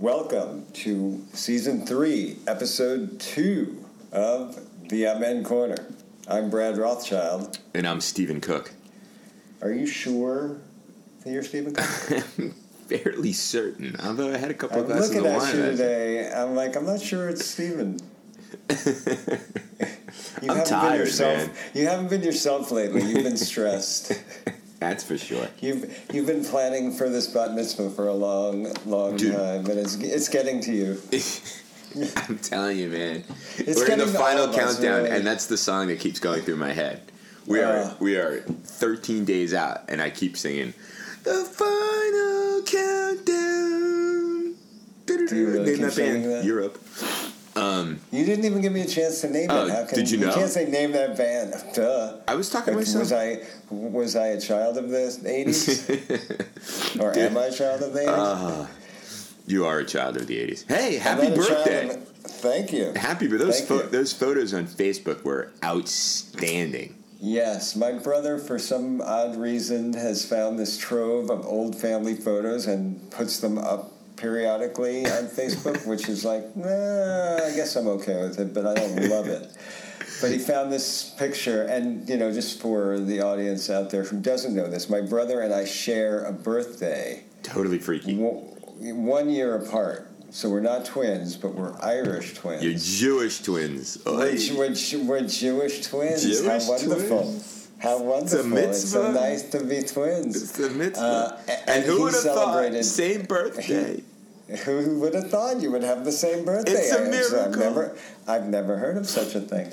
Welcome to season three, episode two of the Amen Corner. I'm Brad Rothschild. And I'm Steven Cook. Are you sure that you're Steven Cook? I'm fairly certain, although I had a couple I'm of glasses looking of at wine. you I- today. I'm like, I'm not sure it's Steven. You I'm tired, been yourself. man. You haven't been yourself lately. You've been stressed. That's for sure. You've you've been planning for this bat mitzvah for a long, long Dude. time, and it's it's getting to you. I'm telling you, man. It's We're in the final countdown, really. and that's the song that keeps going through my head. We are Uh. we are 13 days out, and I keep singing the final countdown. Do you really keep that singing band? that? Europe. Um, You didn't even give me a chance to name Oh, it. How can did you know? can't say name that band? Duh. I was talking to myself. Was I was I a child of the eighties, or am I a child of the eighties? Uh, you are a child of the 80s. Hey, happy I'm not a child birthday. of- Thank you. Happy, but those you. those photos on Facebook were outstanding. Yes, my brother, for some odd reason, has found this trove of old family photos and puts them up periodically on Facebook, which is like, nah, I guess I'm okay with it, but I don't love it. But he found this picture, and you know, just for the audience out there who doesn't know this, my brother and I share a birthday Totally freaky. one year apart. So we're not twins, but we're Irish twins. You're Jewish twins. We're, we're, we're Jewish twins. Jewish How wonderful. twins. How wonderful. It's, so mitzvah. nice to be twins. It's the mitzvah. Uh, and, and who would have thought? Same birthday. Who would have thought you would have the same birthday? It's a I- I've miracle. never, I've never heard of such a thing.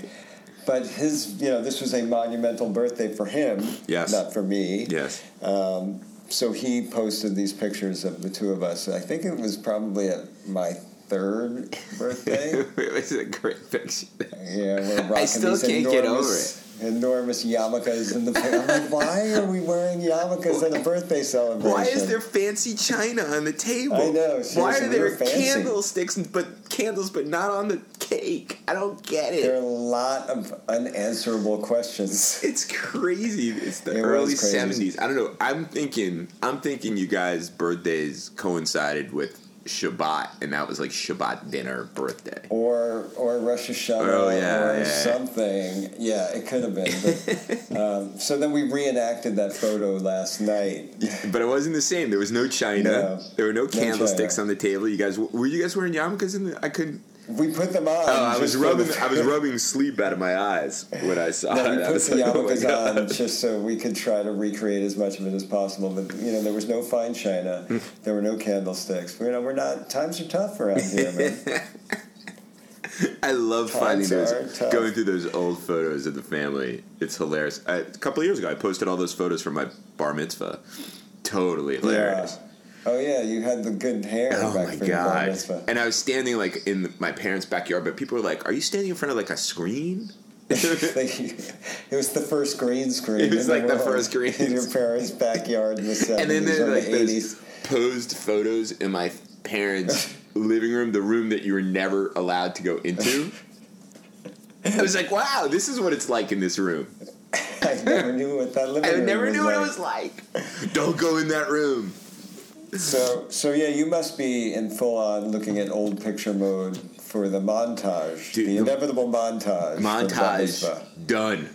But his, you know, this was a monumental birthday for him, Yes. not for me. yes. Um, so he posted these pictures of the two of us. I think it was probably at my third birthday. it was a great picture. Yeah, we're rocking still these can't get enormous, enormous yarmulkes in the. Like, why are we wearing yarmulkes at a birthday celebration? Why is there fancy china on the table? I know, Why are there candlesticks, but candles, but not on the cake? I don't get it. There are a lot of unanswerable questions. It's crazy. It's the It early seventies. I don't know. I'm thinking. I'm thinking you guys' birthdays coincided with Shabbat, and that was like Shabbat dinner birthday. Or or Rosh Hashanah Oh, yeah, or yeah, yeah. something. Yeah, it could have been. But, um, so then we reenacted that photo last night. But it wasn't the same. There was no china. No. there were no candlesticks china. on the table. You guys were you guys wearing yarmulkes? In the, I couldn't. We put them on. Oh, I was rubbing. I was rubbing sleep out of my eyes when I saw No, it. we put the like, oh yarmulkes on just so we could try to recreate as much of it as possible. But you know, there was no fine china. there were no candlesticks. You know, we're not. Times are tough around here, man. I love finding those, tough. going through those old photos of the family. It's hilarious. I, a couple years ago, I posted all those photos from my bar mitzvah. Totally hilarious. Yeah. Oh yeah, you had the good hair Oh back my from your bar god! And I was standing like in my parents' backyard, but people were like, "Are you standing in front of like a screen?" it was the first green screen. It was like the first green in your parents' backyard in the seventies and then there like the eighties. posed photos in my parents' living room, the room that you were never allowed to go into. I was like, "Wow, this is what it's like in this room." I never knew what that living I room never was knew what it was like. Don't go in that room. So, so yeah, you must be in full on looking at old picture mode for the montage, Dude, the the- inevitable montage. for the bar Montage done.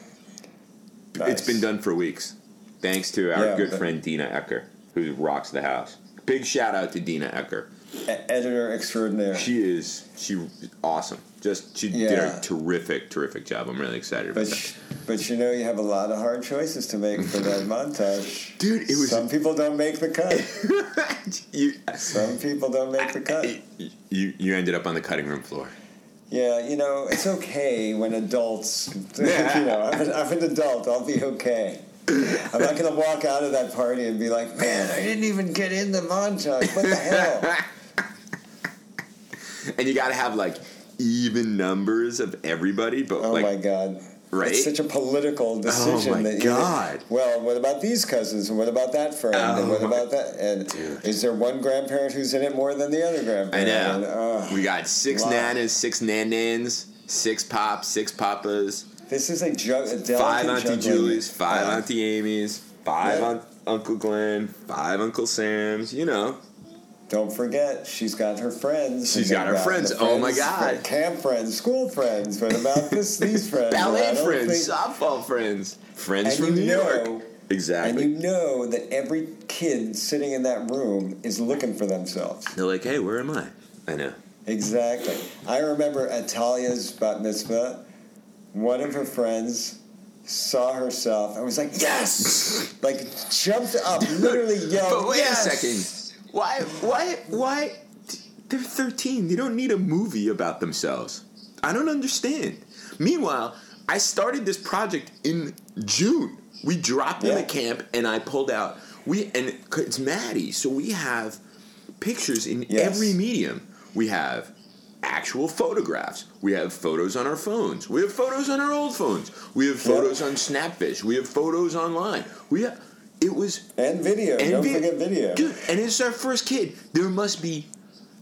It's been done for weeks, thanks to our Yeah, good friend Dina Ecker, who rocks the house. Big shout out to Dina Ecker. Editor extraordinaire. She is she awesome. Just she did a terrific, terrific job. I'm really excited about but, that. sh- but you know, you have a lot of hard choices to make for that montage. Dude, it was- Some people don't make the cut. you, Some people don't make the cut. you you ended up on the cutting room floor. Yeah, you know, it's okay when adults, you know, I'm an, I'm an adult, I'll be okay. I'm not going to walk out of that party and be like, man, I didn't even get in the montage. What the hell? and you got to have like even numbers of everybody, but Oh like my God. Right? It's such a political decision. Oh my that you- God. well, what about these cousins? And what about that friend? and Oh what about that? And Dude. is there one grandparent who's in it more than the other grandparent? I know. And, uh, we got six Wow. nanas, six nan-nans, six pops, six papas, this is a, a five Auntie juggling Julies, five act. Auntie Amy's, five Yeah. Aunt Uncle Glenn, five Uncle Sam's. You know, don't forget, she's got her friends. She's got her friends. the Oh my God. Camp friends, school friends. What about this? These friends? Ballet friends, think- softball friends, friends And from New know- York. Exactly. And you know that every kid sitting in that room is looking for themselves. They're like, hey, where am I? I know. Exactly. I remember at Talia's bat mitzvah, one of her friends saw herself and was like, "Yes!" like jumped up, literally yelled, But wait "Yes!" a second. Why? Why? Why? They're 13. They don't need a movie about themselves. I don't understand. Meanwhile, I started this project in June. We dropped in Yeah. the camp, and I pulled out. We and it's Maddie, so we have pictures in Yes. every medium. We have actual photographs. We have photos on our phones. We have photos on our old phones. We have photos on Snapfish. We have photos online. We have. It was And video. and Don't vi- forget video. Dude, and it's our first kid. There must be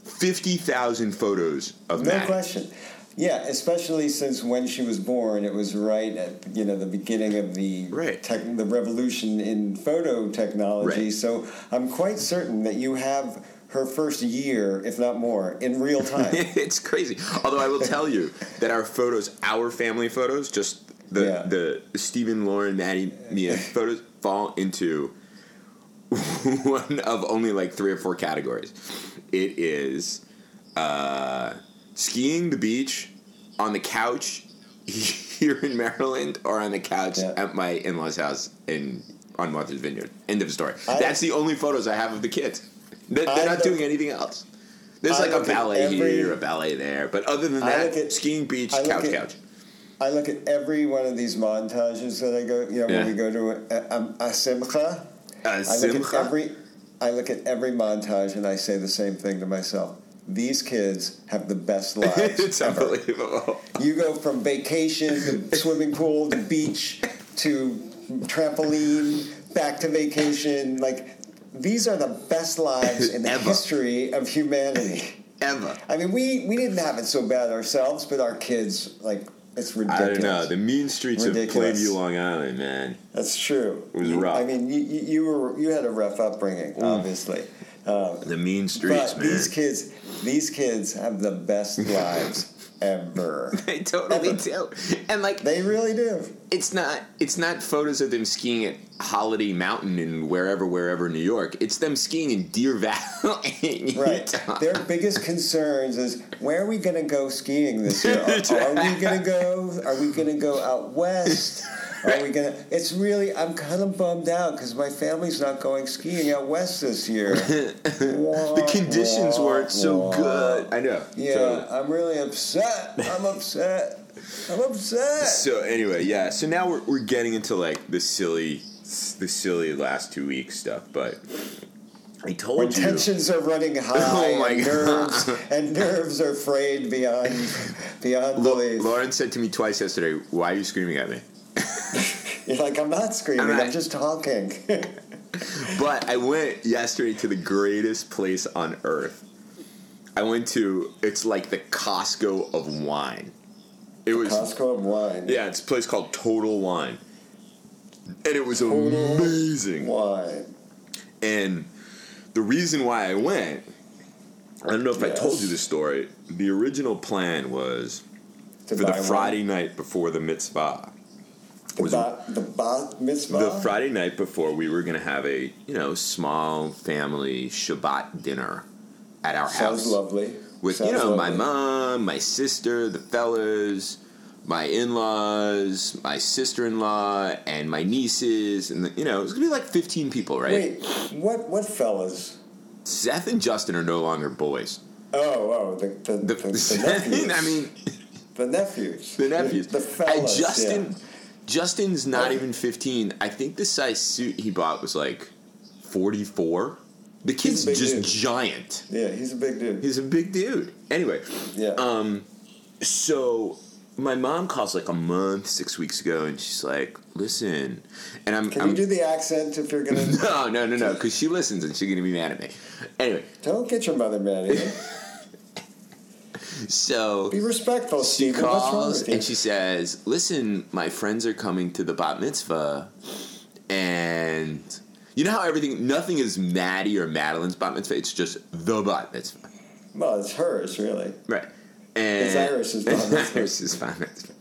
50,000 photos of that. no Maddie. question. Yeah, especially since when she was born, it was right at you know the beginning of the Right. tech, the revolution in photo technology. Right. So I'm quite certain that you have her first year, if not more, in real time. it's crazy. Although I will tell you that our photos, our family photos, just the Yeah. the Steven, Lauren, Maddie, Mia photos fall into one of only like three or four categories. It is uh, skiing the beach on the couch here in Maryland or on the couch Yeah. at my in-laws house in on Martha's Vineyard. End of the story. I- That's the only photos I have of the kids. They're, they're not doing anything else. There's I like a ballet every- here, a ballet there, but other than that, at- skiing beach, I couch, at- couch. I look at every one of these montages that I go, you know, Yeah. when we go to a, a, um, a simcha. I look at every, I look at every montage and I say the same thing to myself. These kids have the best lives. it's ever. unbelievable. You go from vacation to swimming pool to beach to trampoline back to vacation. Like these are the best lives in the history of humanity. Ever. I mean, we we didn't have it so bad ourselves, but our kids like it's I don't know. The mean streets Ridiculous. of Plainview, Long Island, man. That's true. It was rough. I mean, you, you, were you had a rough upbringing, obviously. Um, The mean streets, but man. these kids, these kids have the best lives ever. they totally Ever. do. And like, They really do. it's not it's not photos of them skiing at Holiday Mountain in wherever wherever New York. It's them skiing in Deer Valley. in Right. Utah. Their biggest concerns is where are we going to go skiing this year? Are, are we going to go? Are we going to go out west? Are we going to? It's really. I'm kind of bummed out because my family's not going skiing out west this year. the conditions weren't so good. I know. Yeah, totally. I'm really upset. I'm upset. I'm upset. So anyway, yeah. So now we're, we're getting into like the silly, the silly last two weeks stuff. But I told When you. tensions are running oh high, Oh my and nerves and nerves are frayed beyond beyond Lo- belief. Lauren said to me twice yesterday, "Why are you screaming at me?" Like, I'm not screaming. I'm I'm, just talking. But I went yesterday to the greatest place on earth. I went to it's like the Costco of wine. It was Costco of wine. yeah, it's a place called Total Wine, and it was Total amazing. Wine. And the reason why I went, I don't know if I told you this story. The original plan was To for the buy wine. Friday night before the mitzvah. The, was- ba- the bat mitzvah. The Friday night before, we were going to have a you know small family Shabbat dinner at our Sounds house lovely. with Sounds you know my mom, my sister, the fellas, my in-laws, my sister-in-law, and my nieces, and the, you know it's gonna be like fifteen people, right? Wait, what what fellas? Seth and Justin are no longer boys. Oh, oh, the the, The, the, the nephews. I mean, the nephews. the nephews. The, the And fellas. Justin, yeah. Justin's not even fifteen. I think the size suit he bought was like forty-four. The kid's just dude. giant. Yeah, he's a big dude. He's a big dude. Anyway, Yeah. um, so my mom calls like a month, six weeks ago, and she's like, "Listen," and I'm, Can I'm you do the accent if you're gonna? no, no, no, no, because she listens and she's gonna be mad at me. Anyway, Don't get your mother mad at you. so Be respectful, she Steven. What's wrong calls and she says, "Listen, my friends are coming to the bat mitzvah, and You know how everything, nothing is Maddie or Madeline's bat mitzvah. It's just the bat mitzvah, Well, it's hers, really. right? And It's Iris's bat mitzvah. Iris's bat mitzvah.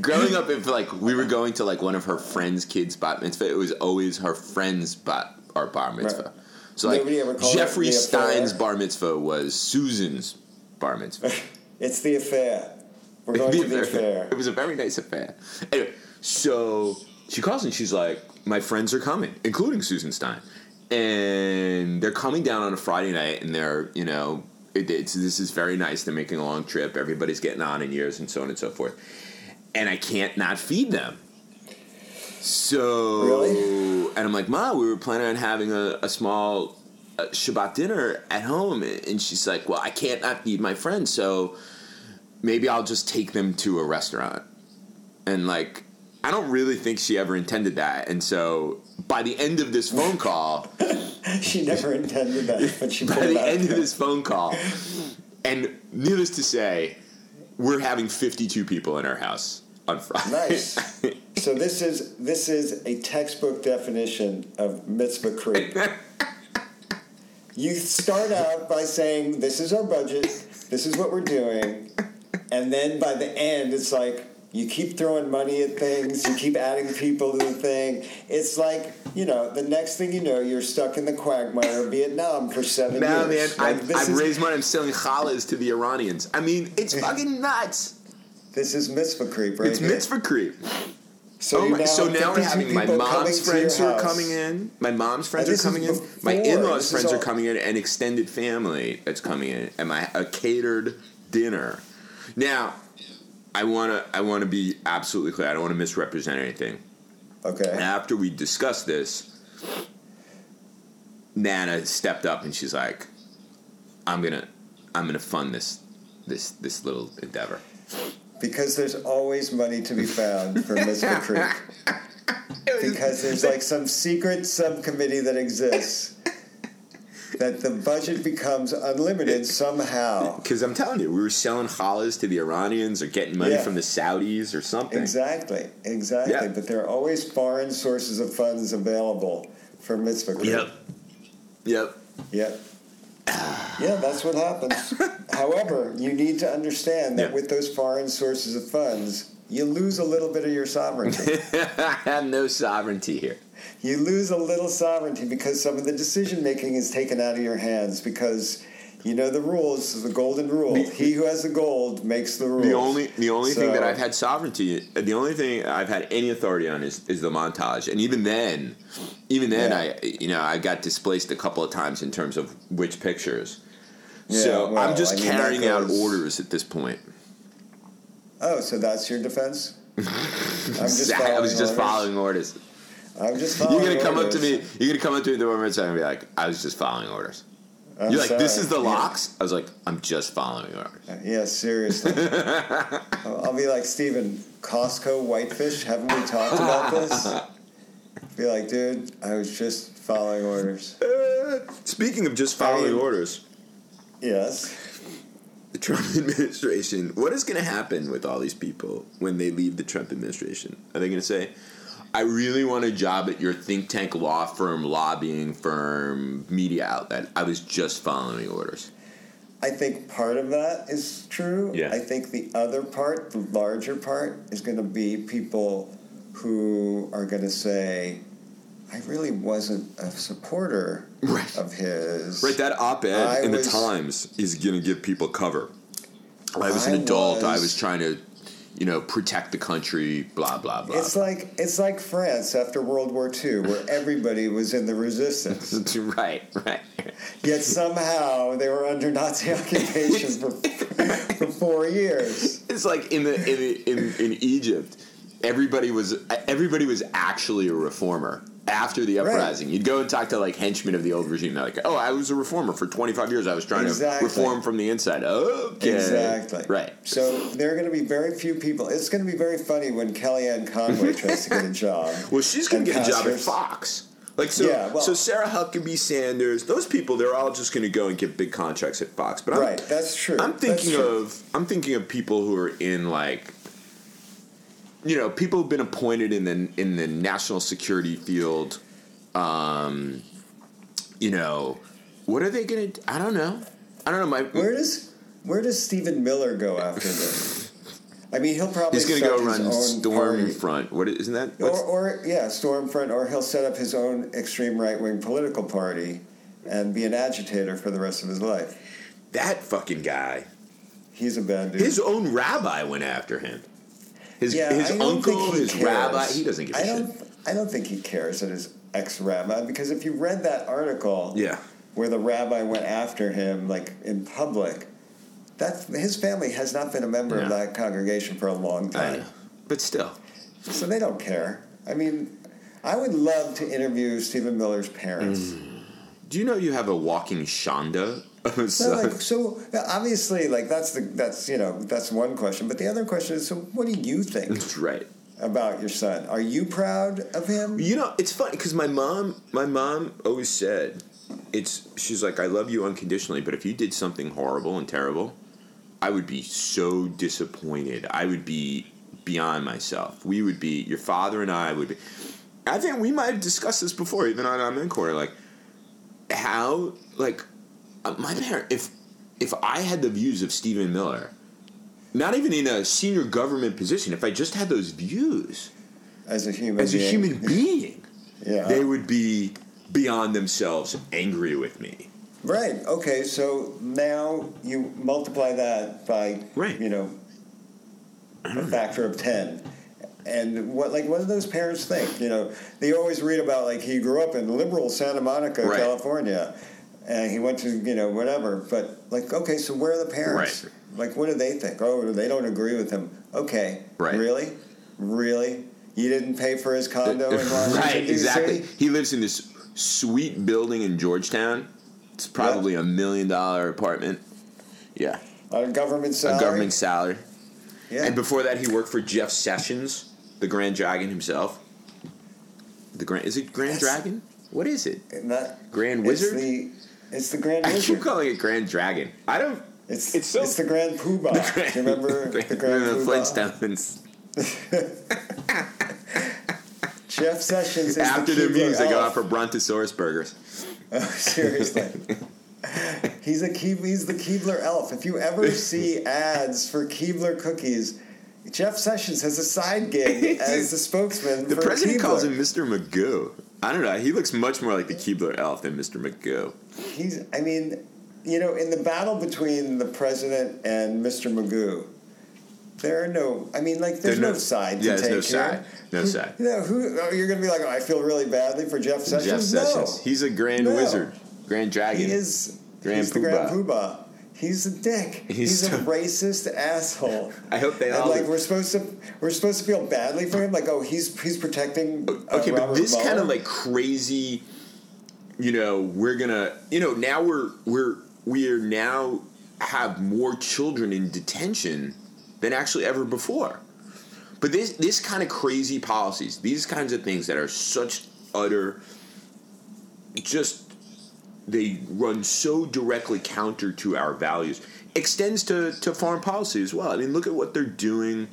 Growing up, if like we were going to like one of her friends' kids' bat mitzvah, it was always her friend's bat or bar mitzvah. Right. So like Nobody ever called it Jeffrey. Stein's bar mitzvah was Susan's bar mitzvah. It's the affair. We're going to the affair. It was a very nice affair. Anyway, so she calls and she's like, "My friends are coming, including Susan Stein, and they're coming down on a Friday night, and they're you know." It, it's, this is very nice. They're making a long trip. Everybody's getting on in years, and so on and so forth. And I can't not feed them. So, Really? and I'm like, Ma, we were planning on having a, a small Uh, Shabbat dinner at home, and she's like, Well, I can't not feed my friends, so maybe I'll just take them to a restaurant. And like, I don't really think she ever intended that. And so by the end of this phone call, She never intended that, but she by the end of this phone call, and needless to say, we're having 52 people in our house on Friday. Nice. So this is this is a textbook definition of mitzvah creep. You start out by saying, "This is our budget. This is what we're doing," and then by the end, it's like you keep throwing money at things. You keep adding people to the thing. It's like you know, the next thing you know, you're stuck in the quagmire of Vietnam for seven Now, man, years. Like, I've, I've is- raised money. I'm selling challahs to the Iranians. I mean, it's fucking nuts. This is mitzvah creep, right? It's here. mitzvah creep. So, Oh my, now so now we're having my mom's friends who are coming in. My mom's friends are coming in. My in-laws' friends are coming in, and extended family that's coming in, and my a catered dinner. Now, I wanna I wanna be absolutely clear. I don't want to misrepresent anything. Okay. After we discussed this, Nana stepped up and she's like, "I'm gonna I'm gonna fund this this this little endeavor." Because there's always money to be found for Mitzvah Creep. Because there's like some secret subcommittee that exists that the budget becomes unlimited somehow. Because I'm telling you, we were selling challahs to the Iranians or getting money Yeah. from the Saudis or something. Exactly, exactly. Yeah. But there are always foreign sources of funds available for Mitzvah Creep. Yep. Yep. Yep. Yeah, that's what happens. However, you need to understand that Yeah. with those foreign sources of funds, you lose a little bit of your sovereignty. I have no sovereignty here. you lose a little sovereignty because some of the decision making is taken out of your hands because you know the rules, the golden rule. he who has the gold makes the rules. The only the only thing that I've had sovereignty, the only thing I've had any authority on is, is the montage, and even then, even then, Yeah. I you know I got displaced a couple of times in terms of which pictures. Yeah, so well, I'm just I mean, carrying out orders at this point. Oh, so that's your defense? I'm just I was just orders. following orders. I'm just following You're gonna come up to me. You're gonna come up to me at the moment and be like, "I was just following orders." I'm You're like, "This is the lox." I was like, "I'm just following orders." Yeah, seriously. I'll I'll be like, Steven, Costco whitefish, haven't we talked about this? Be like, dude, I was just following orders. Uh, speaking of just following I mean- orders, Yes. the Trump administration. What is going to happen with all these people when they leave the Trump administration? Are they going to say, "I really want a job at your think tank, law firm, lobbying firm, media outlet. I was just following orders." I think part of that is true. Yeah. I think the other part, the larger part, is going to be people who are going to say, I really wasn't a supporter Right. of his. Right, that op-ed in was- the Times is going to give people cover. I was an I adult. I was- was trying to, you know, protect the country. Blah blah blah. It's like it's like France after World War II, where everybody was in the resistance. right, right. Yet somehow they were under Nazi occupation for, for four years. It's like in the in, in in Egypt, everybody was everybody was actually a reformer. After the Right. uprising, you'd go and talk to like henchmen of the old regime. They're like, "Oh, I was a reformer for 25 years. I was trying Exactly. to reform from the inside." Okay, Exactly. right. So there are going to be very few people. It's going to be very funny when Kellyanne Conway tries to get a job. Well, she's going to get a job at Fox. Like so, Yeah, well- so Sarah Huckabee Sanders, those people, they're all just going to go and get big contracts at Fox. But I'm, Right, that's true. I'm thinking true. of I'm thinking of people who are in like, you know, people who've been appointed in the in the national security field Um, you know, what are they gonna? I don't know. I don't know. My Where does where does Stephen Miller go after this? I mean, he'll probably he's gonna go run. Stormfront. What is- isn't that? Or, or yeah, Stormfront, or he'll set up his own extreme right wing political party and be an agitator for the rest of his life. that fucking guy. He's a bad dude. His own rabbi went after him. His yeah, his uncle, his cares. rabbi. He doesn't give a I don't. I don't think he cares that his ex rabbi because if you read that article Yeah. where the rabbi went after him like in public, that's his family has not been a member of that congregation for a long time. But still. So they don't care. I mean, I would love to interview Stephen Miller's parents. Mm. Do you know you have a walking Shonda? So, like, so obviously, like that's the that's you know that's one question. But the other question is, so what do you think That's right. about your son? Are you proud of him? You know, it's funny because my mom, my mom always said, "It's." She's like, "I love you unconditionally, but if you did something horrible and terrible, I would be so disappointed. I would be beyond myself. We would be. Your father and I would be. I think we might have discussed this before, even on our Encore. Like how, like Uh, my parent. If if I had the views of Stephen Miller." Not even in a senior government position. If I just had those views As a human, as a being? human being, yeah. they would be beyond themselves angry with me. Right. Okay. So now you multiply that by Right. you know a factor of ten. And what like what do those parents think? You know, they always read about like he grew up in liberal Santa Monica, Right. California, and he went to you know whatever. But like, okay, so where are the parents? Right. Like, what do they think? Oh, they don't agree with him. Okay, Right. Really, really, you didn't pay for his condo in Washington right, exactly. He lives in this sweet building in Georgetown. It's probably a million dollar apartment. Yeah, on a government salary. a government salary. Yeah. And before that, he worked for Jeff Sessions, the Grand Dragon himself. The Grand is it Grand That's- Dragon? What is it? Not, Grand it's Wizard? the it's the Grand I Wizard. keep calling it Grand Dragon. I don't. It's It's so- it's the Grand Poobah. Do you remember the Grand the? Flintstones. Jeff Sessions is After the their Keebler meetings, they go out for Brontosaurus burgers. Oh, seriously. he's a Keeb- he's the Keebler elf. If you ever see ads for Keebler cookies, Jeff Sessions has a side gig as the spokesman The president Keebler. calls him Mr. Magoo. I don't know. He looks much more like the Keebler elf than Mr. Magoo. He's I mean, you know, in the battle between the president and Mr. Magoo, there are no. I mean, like, there's There no, no- side to yeah, there's take no here. side. No Who- side. You know, who oh, you're going to be like? Oh, I feel really badly for Jeff Sessions. Jeff Sessions. No, He's a grand No. wizard, grand dragon. he is. Grand he's the Grand Poobah. He's a dick. He's He's, racist asshole. I hope they And all. like we're supposed to, we're supposed to feel badly for him. Like, oh, he's he's protecting. Uh, okay, but Robert this kind of like crazy. You know, we're gonna. You know, now we're we're we are now have more children in detention than actually ever before. But this this kind of crazy policies, these kinds of things that are such utter, just they run so directly counter to our values, extends to to foreign policy as well. I mean, look at what they're doing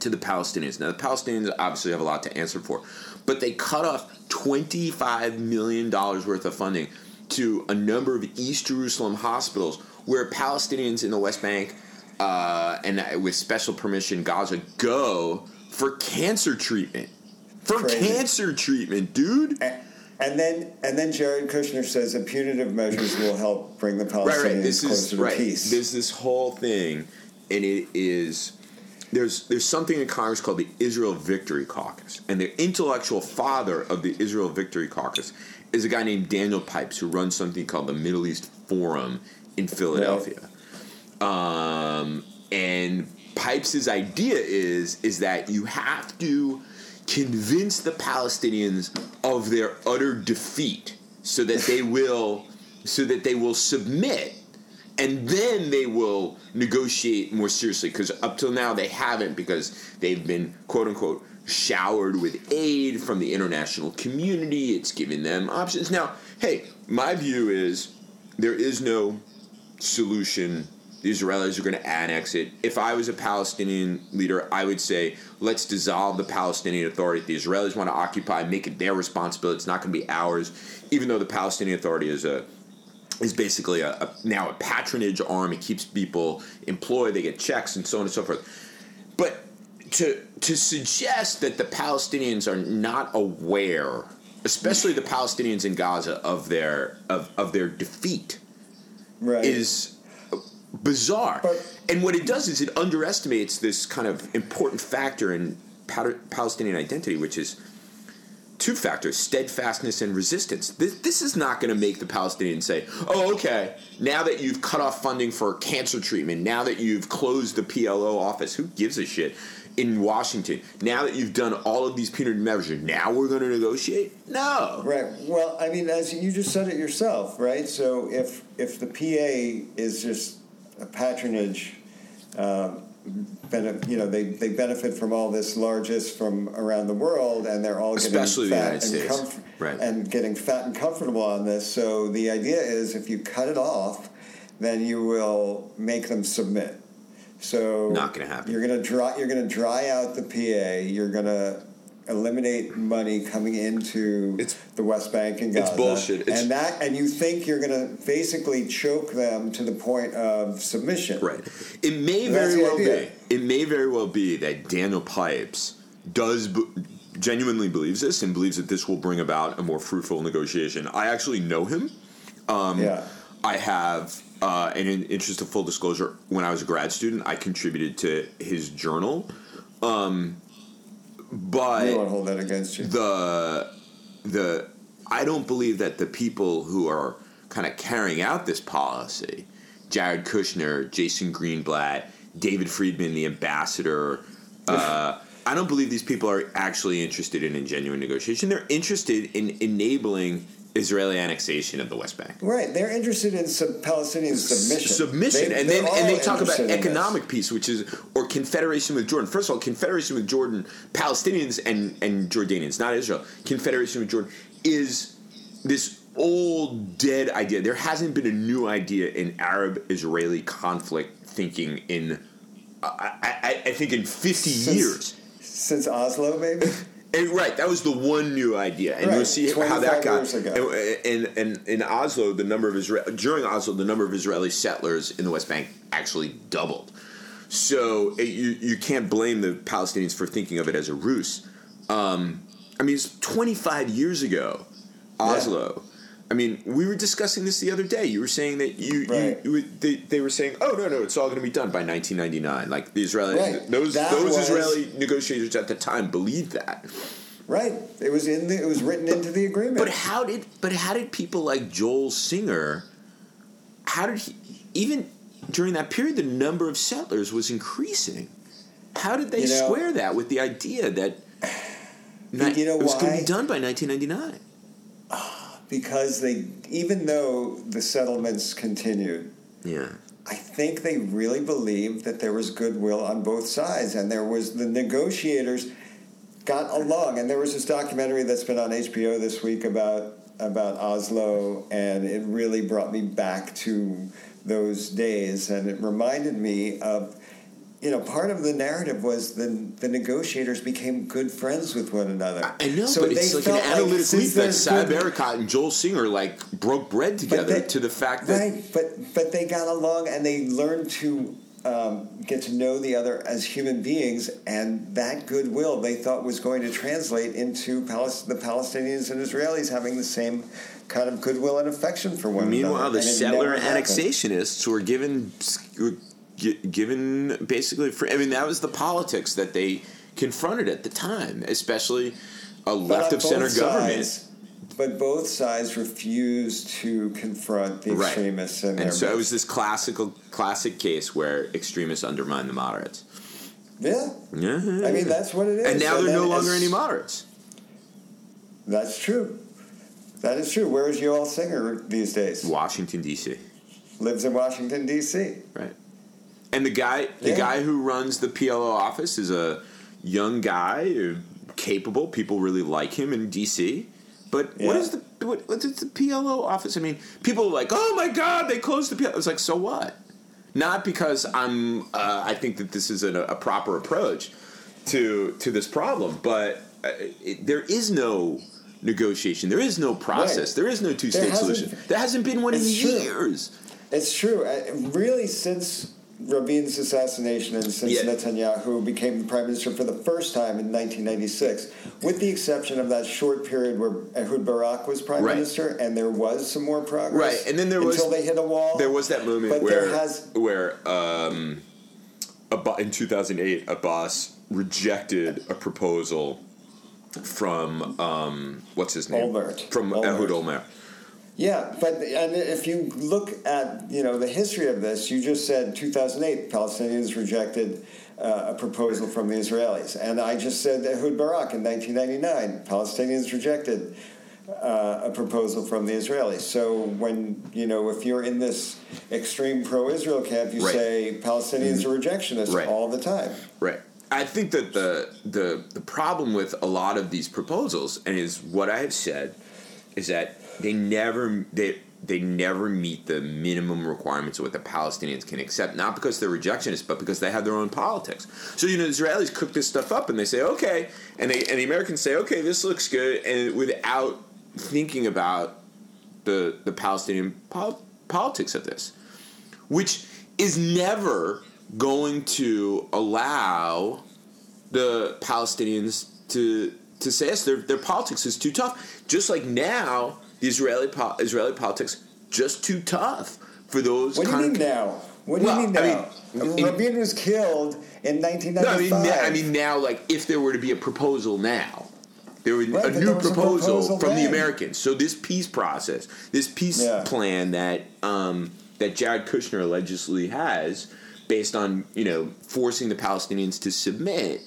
to the Palestinians. Now, the Palestinians obviously have a lot to answer for, but they cut off $25 million worth of funding to a number of East Jerusalem hospitals where Palestinians in the West Bank uh, and with special permission, Gaza go for cancer treatment. For Crazy. cancer treatment, dude. And then, and then Jared Kushner says that punitive measures will help bring the Palestinians right, right. This closer is to right. peace. There's this whole thing, and it is there's there's something in Congress called the Israel Victory Caucus, and the intellectual father of the Israel Victory Caucus is a guy named Daniel Pipes who runs something called the Middle East Forum in Philadelphia. Um, and Pipes' idea is is that you have to convince the Palestinians of their utter defeat so that they will so that they will submit and then they will negotiate more seriously because up till now they haven't because they've been quote unquote showered with aid from the international community. It's giving them options. Now hey my view is there is no solution The Israelis are going to annex it. If I was a Palestinian leader, I would say, let's dissolve the Palestinian Authority. The Israelis want to occupy, make it their responsibility. It's not going to be ours, even though the Palestinian Authority is a is basically a, a, now a patronage arm. It keeps people employed. They get checks and so on and so forth. But to to suggest that the Palestinians are not aware, especially the Palestinians in Gaza, of their of, of their defeat, right. is bizarre. But- and what it does is it underestimates this kind of important factor in Pal- Palestinian identity, which is two factors steadfastness and resistance. This, this is not going to make the Palestinians say, oh, okay, now that you've cut off funding for cancer treatment, now that you've closed the PLO office, who gives a shit? In Washington, now that you've done all of these punitive measures, now we're going to negotiate? No. Right. Well, I mean, as you just said it yourself, right? So if if the PA is just a patronage, um, bene- you know, they, they benefit from all this largesse from around the world, and they're all Especially getting fat and States. Right. and getting fat and comfortable on this. So the idea is, if you cut it off, then you will make them submit. So Not gonna happen. You're gonna dry. You're gonna dry out the PA. You're gonna eliminate money coming into It's- the West Bank and Gaza. It's bullshit. It's- and that, and you think you're gonna basically choke them to the point of submission. Right. It may very well idea. be. It may very well be that Daniel Pipes does b- genuinely believes this and believes that this will bring about a more fruitful negotiation. I actually know him. Um, yeah. I have, uh, and in interest of full disclosure, when I was a grad student, I contributed to his journal. Um, but We won't hold that against you. the the I don't believe that the people who are kind of carrying out this policy, Jared Kushner, Jason Greenblatt, David Friedman, the ambassador, uh, I don't believe these people are actually interested in a genuine negotiation. They're interested in enabling Israeli annexation of the West Bank. right. They're interested in sub- Palestinian submission. Submission, They- and then and they talk about this. economic peace, which is or confederation with Jordan. First of all, confederation with Jordan, Palestinians and and Jordanians, not Israel. Confederation with Jordan is this old dead idea. There hasn't been a new idea in Arab-Israeli conflict thinking in I, I, I think in fifty Since- years. Since Oslo, maybe. And, right, that was the one new idea, and you'll see how that got. And, and, and in Oslo, the number of Israel during Oslo, the number of Israeli settlers in the West Bank actually doubled. So it, you you can't blame the Palestinians for thinking of it as a ruse. Um, I mean, it's 25 years ago, Oslo. I mean, we were discussing this the other day. You were saying that you, Right. you, you they, they were saying, "Oh no, no, it's all going to be done by 1999." Like the Israeli Right. those That those was- Israeli negotiators at the time believed that. right. It was in the. It was written into the agreement. But how did but how did people like Joel Singer? How did he even during that period the number of settlers was increasing? How did they You know- square that with the idea that ni- You know it was going to be done by 1999? Because they, even though the settlements continued, Yeah. I think they really believed that there was goodwill on both sides, and there was the negotiators got along. And there was this documentary that's been on HBO this week about about Oslo, and it really brought me back to those days, and it reminded me of. You know, part of the narrative was the the negotiators became good friends with one another. I know, So but it's like an analytic leap that Saeb and Joel Singer like broke bread together they- to the fact that Right, but but they got along and they learned to um, get to know the other as human beings, and that goodwill they thought was going to translate into Palis- the Palestinians and Israelis having the same kind of goodwill and affection for one Meanwhile, another. Meanwhile, the settler annexationists were given were gi- given basically free. I mean, that was the politics that they confronted at the time, especially a left of center both government. But both sides refused to confront the Right. extremists and, And their so it was this classical classic case where extremists undermine the moderates. yeah. Yeah, I mean that's what it is. and now they're no longer any moderates. That's true. That is true. Where is Yoel Singer these days? Washington D.C. Lives in Washington D.C. Right. And the guy, the Yeah. guy who runs the PLO office is a young guy, capable. People really like him in DC. But what Yeah. is the what, what is the PLO office? I mean, people are like, "Oh my God, they closed the PLO." It's like, so what? Not because I'm. Uh, I think that this is a, a proper approach to to this problem, but uh, it, there is no negotiation. There is no process. Right. There is no two state solution. There hasn't been one in true. years. It's true. Uh, Really, since Rabin's assassination and since Yeah. Netanyahu became prime minister for the first time in 1996, with the exception of that short period where Ehud Barak was prime Right. minister and there was some more progress. Right, and then there was- until they hit a wall. There was that moment But where has- where um, in 2008, Abbas rejected a proposal from um, what's his name? Olmert. From Olmert. Ehud Olmert. Yeah, but and if you look at you know the history of this, you just said 2008 Palestinians rejected uh, a proposal from the Israelis, and I just said Ehud Barak in 1999 Palestinians rejected uh, a proposal from the Israelis. So when you know if you're in this extreme pro-Israel camp, you Right. say Palestinians are rejectionists Right. all the time. Right. I think that the the the problem with a lot of these proposals, and is what I have said, is that they never they they never meet the minimum requirements of what the Palestinians can accept. Not because they're rejectionists, but because they have their own politics. So you know, the Israelis cook this stuff up, and they say okay, and they and the Americans say okay, this looks good, and without thinking about the the Palestinian pol- politics of this which is never going to allow the Palestinians to to say yes. Their their politics is too tough. Just like now, the Israeli po- Israeli politics just too tough for those. What do you mean of, now? What do Well, you mean I now? mean, Rabin was killed in No, I 1995. mean, I mean now, like if there were to be a proposal now. There was Right, a new was a proposal, proposal from the. Americans. So this peace process, this peace Yeah. plan that um, that Jared Kushner allegedly has, based on you know forcing the Palestinians to submit,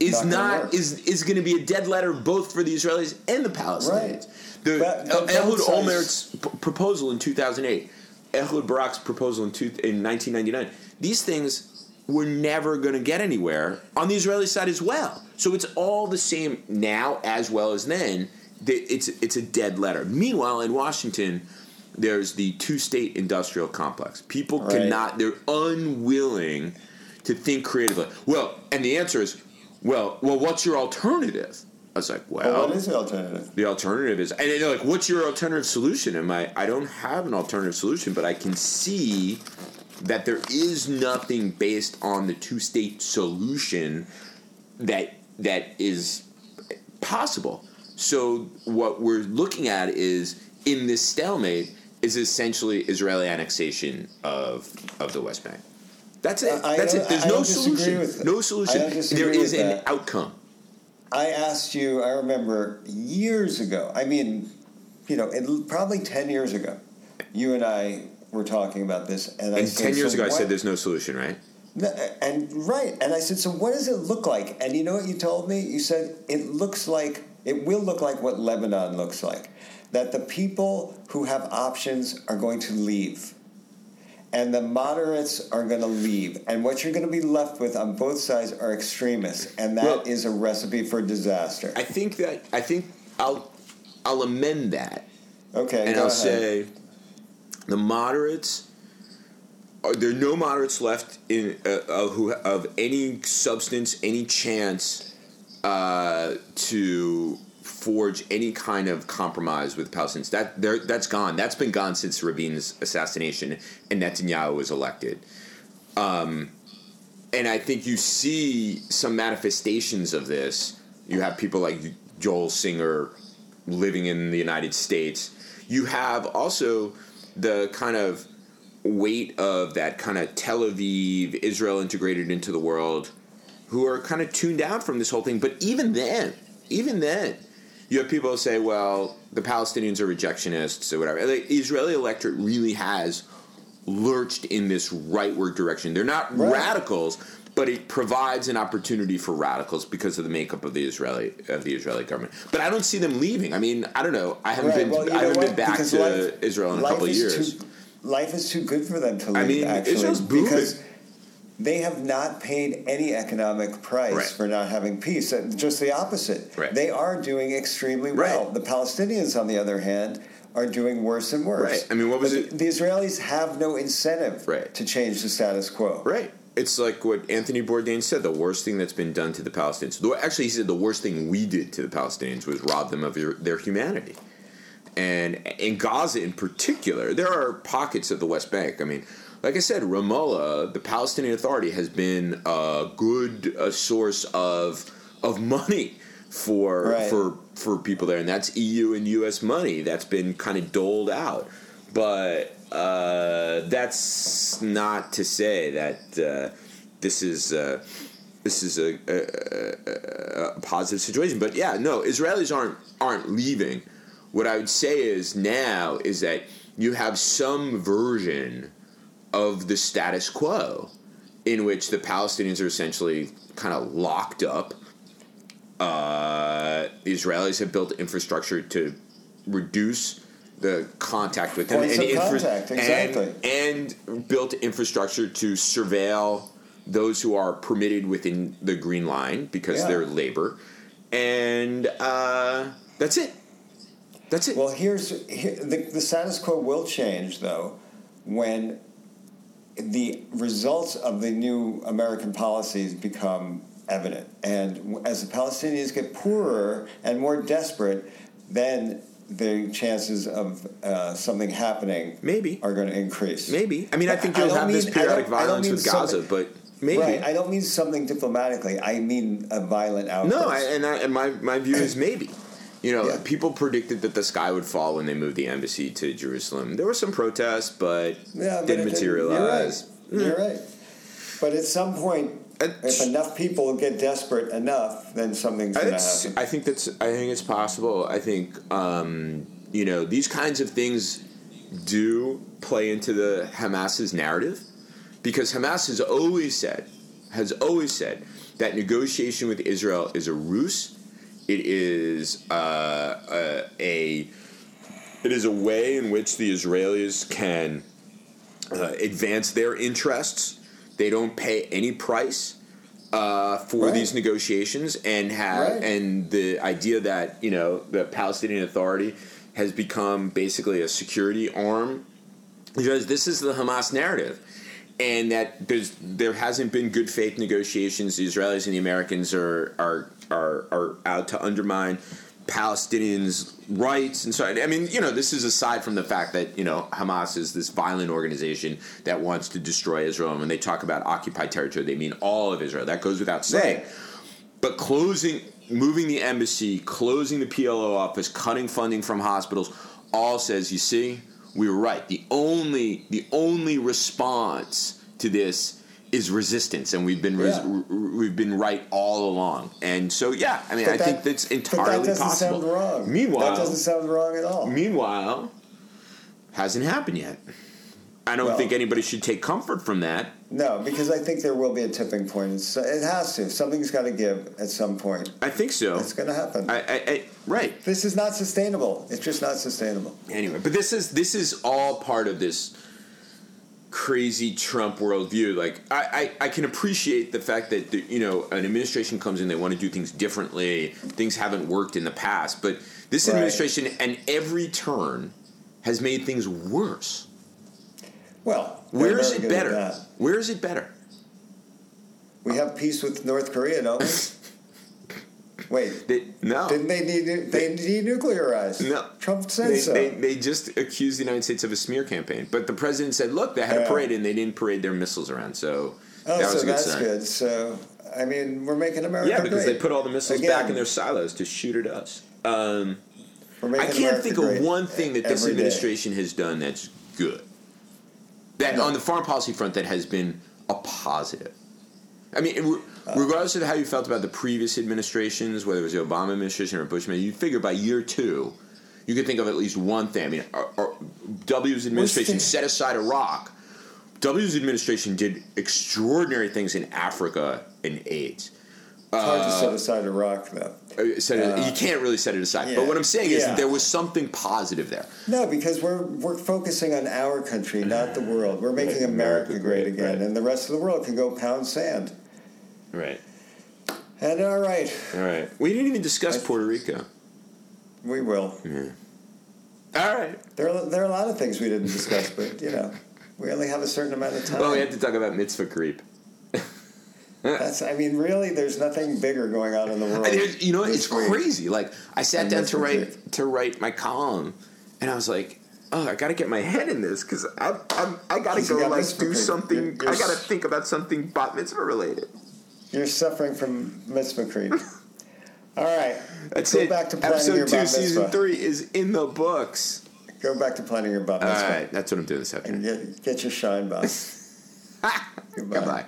is Not not is is going to be a dead letter both for the Israelis and the Palestinians. The But- but Ehud sides- Olmert's p- proposal in 2008, Ehud Barak's proposal in, two, in 1999, these things were never going to get anywhere on the Israeli side as well. So it's all the same now as well as then. It's it's a dead letter. Meanwhile, in Washington, there's the two-state industrial complex. People Right. cannot. They're unwilling to think creatively. Well, and the answer is, well, well, what's your alternative? I was like, well, Well, what is the alternative? the alternative is, and they're like, "What's your alternative solution?" And I, I don't have an alternative solution, but I can see that there is nothing based on the two-state solution that that is possible. So what we're looking at is in this stalemate is essentially Israeli annexation of of the West Bank. That's it. I- That's it. There's no solution. No solution. There is an that. outcome. I asked you, I remember years ago, I mean, you know, it, probably 10 years ago, you and I were talking about this. And, I And said, ten years so ago, I said there's no solution, right? No, And right, and I said, so what does it look like? And you know what you told me? You said it looks like it will look like what Lebanon looks like. That the people who have options are going to leave, and the moderates are going to leave, and what you're going to be left with on both sides are extremists, and that is Well- a recipe for disaster. I think that I think I'll I'll amend that okay, and I'll ahead. say the moderates are there no moderates left in uh, of who of any substance, any chance uh, to forge any kind of compromise with Palestinians. That that's gone. That's been gone since Rabin's assassination and Netanyahu was elected. Um, and I think you see some manifestations of this. You have people like Joel Singer living in the United States. You have also the kind of weight of that kind of Tel Aviv, Israel integrated into the world, who are kind of tuned out from this whole thing. But even then, even then, you have people who say, well, the Palestinians are rejectionists or whatever. The Israeli electorate really has lurched in this rightward direction. They're not Right. radicals, but it provides an opportunity for radicals because of the makeup of the Israeli of the Israeli government. But I don't see them leaving. I mean, I don't know. I haven't Right, been well, I haven't what? been back Because to life- Israel in a couple of years. Too, life is too good for them to leave. I mean, actually, Israel's booming. because they have not paid any economic price Right. for not having peace. Uh, Just the opposite. Right. They are doing extremely well. Right. The Palestinians, on the other hand, are doing worse and worse. Right. I mean, what was But it- The, Israelis have no incentive Right. to change the status quo. Right. It's like what Anthony Bourdain said. The worst thing that's been done to the Palestinians. Actually, he said the worst thing we did to the Palestinians was rob them of their humanity. And in Gaza, in particular, there are pockets of the West Bank. I mean, like I said, Ramallah, the Palestinian Authority, has been a good uh source of of money for Right. for for people there, and that's EU and US money that's been kind of doled out. But uh, that's not to say that uh, this is uh, this is a, a, a, a positive situation. But yeah, no, Israelis aren't aren't leaving. What I would say is now is that you have some version of the status quo in which the Palestinians are essentially kind of locked up. Uh, the Israelis have built infrastructure to reduce the contact with them Points of contact, exactly. and, and built infrastructure to surveil those who are permitted within the green line because Yeah. they're labor, and uh, that's it. That's it. Well, here's here, the, the status quo will change though when the results of the new American policies become evident, and as the Palestinians get poorer and more desperate, then the chances of uh, something happening Maybe. are going to increase. Maybe. I mean, I think you'll don't have this mean- I periodic I violence with Gaza, but maybe. Right, I don't mean something diplomatically. I mean a violent outburst. no, I, and, I, and my, my view is maybe. You know, Yeah. people predicted that the sky would fall when they moved the embassy to Jerusalem. There were some protests, but Yeah, didn't it materialize. You're right. You're right. But at some point, if enough people get desperate enough, then something's going to happen. I think that's. I think it's possible. I think um, you know these kinds of things do play into the Hamas's narrative because Hamas has always said has always said that negotiation with Israel is a ruse. It is uh, a, a it is a way in which the Israelis can uh, advance their interests. They don't pay any price uh, for Right. these negotiations, and have Right. and the idea that you know the Palestinian Authority has become basically a security arm because this is the Hamas narrative. And that there's there hasn't been good faith negotiations. The Israelis and the Americans are are are, are out to undermine Palestinians' rights. And so I mean you know this is aside from the fact that you know Hamas is this violent organization that wants to destroy Israel. And when they talk about occupied territory they mean all of Israel. That goes without saying. Right. but closing moving the embassy closing the PLO office cutting funding from hospitals all says you see we were right. The only the only response to this is resistance and we've been res- Yeah. we've been right all along and so yeah I mean But I that- think that's entirely that doesn't possible sound wrong. meanwhile that doesn't sound wrong at all. meanwhile hasn't happened yet I don't Well- think anybody should take comfort from that No, because I think there will be a tipping point. It's, it has to. Something's got to give at some point. I think so It's going to happen. I, I, I right this is not sustainable. It's just not sustainable. anyway, but this is this is all part of this crazy Trump worldview. Like I, I, I can appreciate the fact that the, you know an administration comes in, they want to do things differently. Things haven't worked in the past, but this Right. administration and every turn has made things worse. Well, Where is it better? Where is it better? We have peace with North Korea, don't we? Wait, They, no. didn't they de- they denuclearize? No. Trump said They, so. they, they just accused the United States of a smear campaign, but the president said, "Look, they had a parade and they didn't parade their missiles around." So oh, that was so a good that's sign. good. So, I mean, we're making America Yeah, because great. they put all the missiles Again, back in their silos to shoot at us. Um, I can't America think of one thing that this every day. administration has done that's good. That No. on the foreign policy front that has been a positive. I mean, re- Uh. regardless of how you felt about the previous administrations, whether it was the Obama administration or Bush administration, you figure by year two, you could think of at least one thing. I mean, our, our, W's administration set aside Iraq. W's administration did extraordinary things in Africa and AIDS. It's hard to set aside Iraq, though. Uh, set it- Uh, you can't really set it aside. yeah. But what I'm saying is Yeah. that there was something positive there. No, because we're we're focusing on our country, not the world. We're making America, America great great, again, right. and the rest of the world can go pound sand. Right. And all right, All right. We didn't even discuss I- Puerto Rico. we will. Yeah. All right. There are, there are a lot of things we didn't discuss, but you know, we only have a certain amount of time. Well, we have to talk about mitzvah creep. That's, I mean, really, there's nothing bigger going on in the world. And you know, it's week. crazy. Like I sat And down to what write to write my column, and I was like, "Oh, I got to get my head in this because I I'm, I got to go got like do something. You're- you're I got to think about something bat mitzvah related." You're suffering from mitzvah creep. All right, That's go it. back to planning Episode your two, bat season mitzvah. three is in the books. Go back to planning your bat All mitzvah right, that's what I'm doing this and afternoon. get, get your shine box. Goodbye. Goodbye.